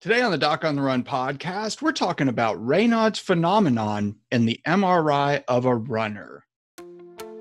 Today on the Doc on the Run podcast, we're talking about Raynaud's phenomenon in the MRI of a runner.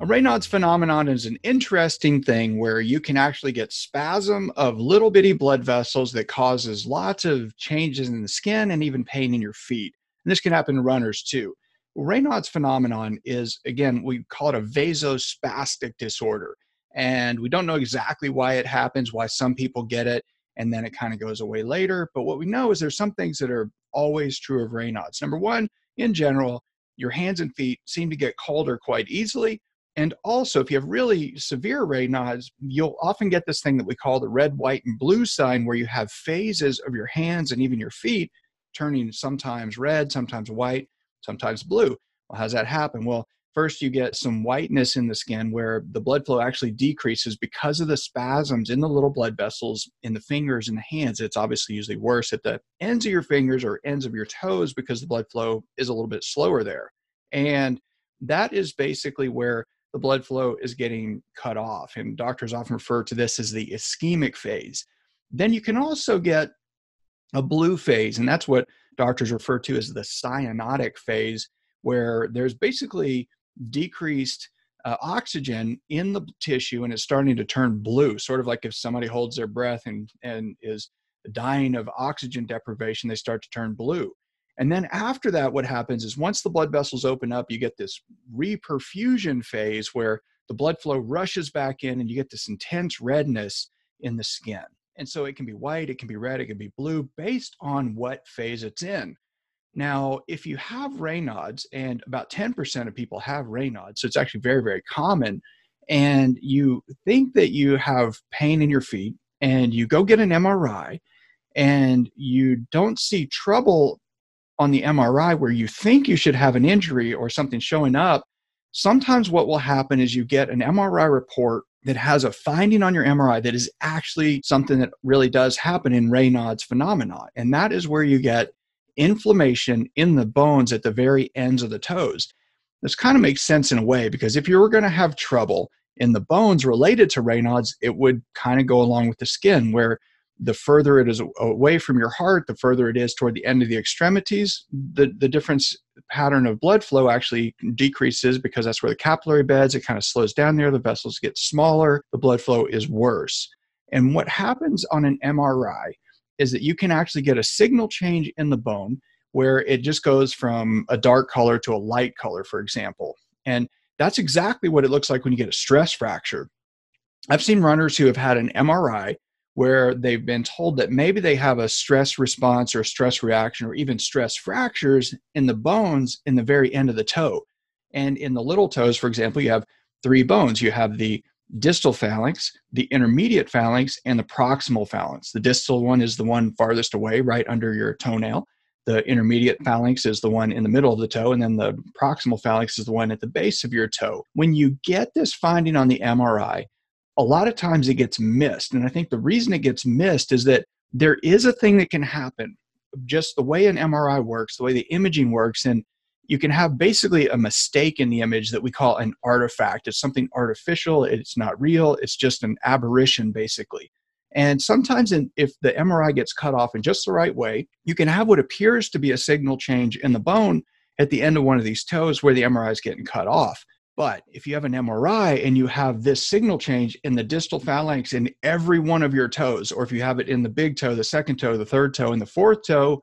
A Raynaud's phenomenon is an interesting thing where you can actually get spasm of little bitty blood vessels that causes lots of changes in the skin and even pain in your feet. And this can happen to runners too. Raynaud's phenomenon is, again, we call it a vasospastic disorder. And we don't know exactly why it happens, why some people get it, and then it kind of goes away later. But what we know is there's some things that are always true of Raynaud's. Number one, in general, your hands and feet seem to get colder quite easily and also, if you have really severe Raynaud's, you'll often get this thing that we call the red, white, and blue sign, where you have phases of your hands and even your feet turning sometimes red, sometimes white, sometimes blue. Well, how does that happen? Well, first you get some whiteness in the skin where the blood flow actually decreases because of the spasms in the little blood vessels in the fingers and the hands. It's obviously usually worse at the ends of your fingers or ends of your toes because the blood flow is a little bit slower there. And that is basically where the blood flow is getting cut off. And doctors often refer to this as the ischemic phase. Then you can also get a blue phase, and that's what doctors refer to as the cyanotic phase, where there's basically decreased uh, oxygen in the tissue and it's starting to turn blue, sort of like if somebody holds their breath and, and is dying of oxygen deprivation, they start to turn blue. And then after that, what happens is once the blood vessels open up, you get this reperfusion phase where the blood flow rushes back in and you get this intense redness in the skin. And so it can be white, it can be red, it can be blue based on what phase it's in. Now, if you have Raynaud's, and about 10% of people have Raynaud's, so it's actually very, very common, and you think that you have pain in your feet, and you go get an MRI, and you don't see trouble on the MRI where you think you should have an injury or something showing up, sometimes what will happen is you get an MRI report that has a finding on your MRI that is actually something that really does happen in Raynaud's phenomenon. And that is where you get inflammation in the bones at the very ends of the toes. This kind of makes sense in a way because if you were going to have trouble in the bones related to Raynaud's, it would kind of go along with the skin where the further it is away from your heart, the further it is toward the end of the extremities, the, the difference pattern of blood flow actually decreases because that's where the capillary beds, it kind of slows down there, the vessels get smaller, the blood flow is worse. And what happens on an MRI is that you can actually get a signal change in the bone where it just goes from a dark color to a light color, for example. And that's exactly what it looks like when you get a stress fracture. I've seen runners who have had an MRI where they've been told that maybe they have a stress response or a stress reaction or even stress fractures in the bones in the very end of the toe. And in the little toes, for example, you have three bones. You have the distal phalanx, the intermediate phalanx, and the proximal phalanx. The distal one is the one farthest away, right under your toenail. The intermediate phalanx is the one in the middle of the toe, and then the proximal phalanx is the one at the base of your toe. When you get this finding on the MRI, a lot of times it gets missed. And I think the reason it gets missed is that there is a thing that can happen just the way an MRI works, the way the imaging works, and you can have basically a mistake in the image that we call an artifact. It's something artificial, it's not real, it's just an aberration, basically. And sometimes, in, if the MRI gets cut off in just the right way, you can have what appears to be a signal change in the bone at the end of one of these toes where the MRI is getting cut off. But if you have an MRI and you have this signal change in the distal phalanx in every one of your toes, or if you have it in the big toe, the second toe, the third toe, and the fourth toe,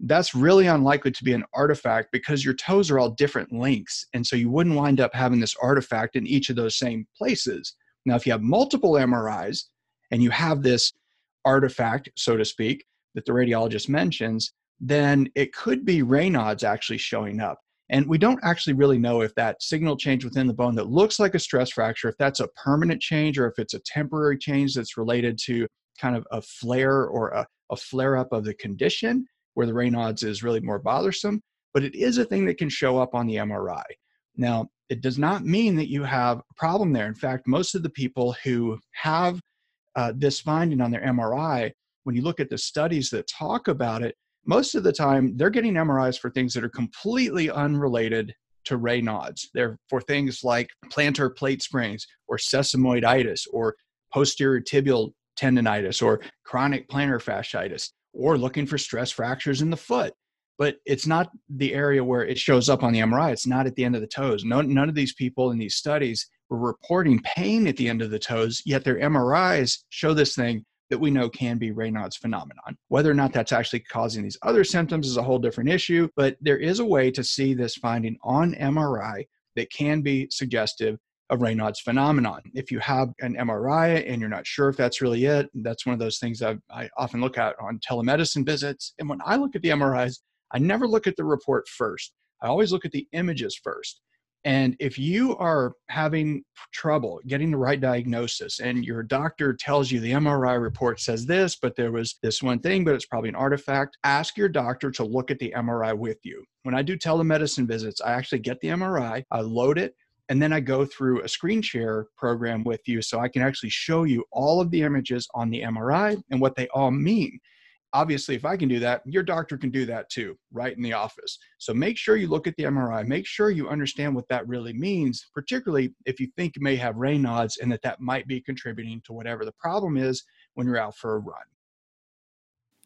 that's really unlikely to be an artifact because your toes are all different lengths. And so you wouldn't wind up having this artifact in each of those same places. Now, if you have multiple MRIs and you have this artifact, so to speak, that the radiologist mentions, then it could be Raynaud's actually showing up. And we don't actually really know if that signal change within the bone that looks like a stress fracture, if that's a permanent change or if it's a temporary change that's related to kind of a flare or a, a flare up of the condition. where the Raynaud's is really more bothersome, but it is a thing that can show up on the MRI. Now, it does not mean that you have a problem there. In fact, most of the people who have uh, this finding on their MRI, when you look at the studies that talk about it, most of the time they're getting MRIs for things that are completely unrelated to Raynaud's. They're for things like plantar plate sprains or sesamoiditis or posterior tibial tendonitis or chronic plantar fasciitis or looking for stress fractures in the foot. But it's not the area where it shows up on the MRI. It's not at the end of the toes. No, none of these people in these studies were reporting pain at the end of the toes, yet their MRIs show this thing that we know can be Raynaud's phenomenon. Whether or not that's actually causing these other symptoms is a whole different issue, but there is a way to see this finding on MRI that can be suggestive of Raynaud's phenomenon. If you have an MRI and you're not sure if that's really it, that's one of those things I, I often look at on telemedicine visits. And when I look at the MRIs, I never look at the report first. I always look at the images first. And if you are having trouble getting the right diagnosis and your doctor tells you the MRI report says this, but there was this one thing, but it's probably an artifact, ask your doctor to look at the MRI with you. When I do telemedicine visits, I actually get the MRI, I load it, and then I go through a screen share program with you so I can actually show you all of the images on the MRI and what they all mean. Obviously, if I can do that, your doctor can do that too, right in the office. So make sure you look at the MRI, make sure you understand what that really means, particularly if you think you may have Raynaud's and that that might be contributing to whatever the problem is when you're out for a run.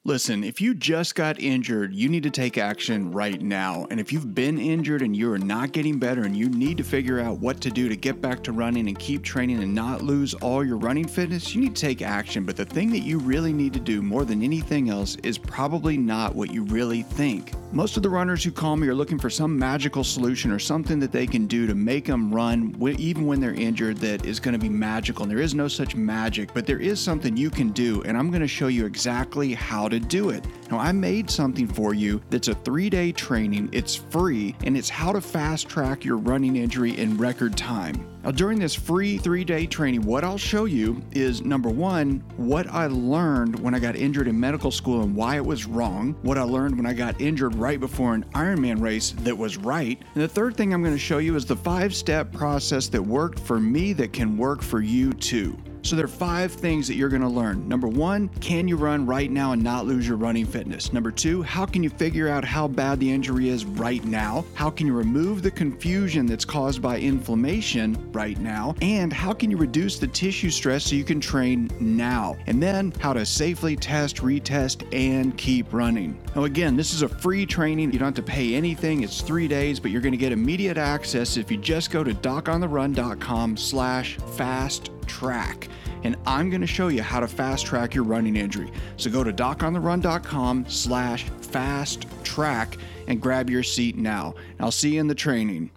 Listen, if you just got injured, you need to take action right now. And if you've been injured and you are not getting better and you need to figure out what to do to get back to running and keep training and not lose all your running fitness, you need to take action. But the thing that you really need to do more than anything else is probably not what you really think. Most of the runners who call me are looking for some magical solution or something that they can do to make them run even when they're injured that is going to be magical. And there is no such magic, but there is something you can do. And I'm going to show you exactly how to do it. Now, I made something for you that's a three day training, it's free, and it's how to fast track your running injury in record time. Now, during this free three day training, what I'll show you is number one, what I learned when I got injured in medical school and why it was wrong, what I learned when I got injured right before an Ironman race that was right. And the third thing I'm going to show you is the five step process that worked for me that can work for you too. So there are five things that you're going to learn. Number one, can you run right now and not lose your running fitness? Number two, how can you figure out how bad the injury is right now? How can you remove the confusion that's caused by inflammation right now? And how can you reduce the tissue stress so you can train now? And then how to safely test, retest, and keep running. Now, again, this is a free training. You don't have to pay anything. It's three days, but you're going to get immediate access if you just go to docontherun.com slash fast track. And I'm going to show you how to fast track your running injury. So go to docontherun.com slash fast track and grab your seat now. I'll see you in the training.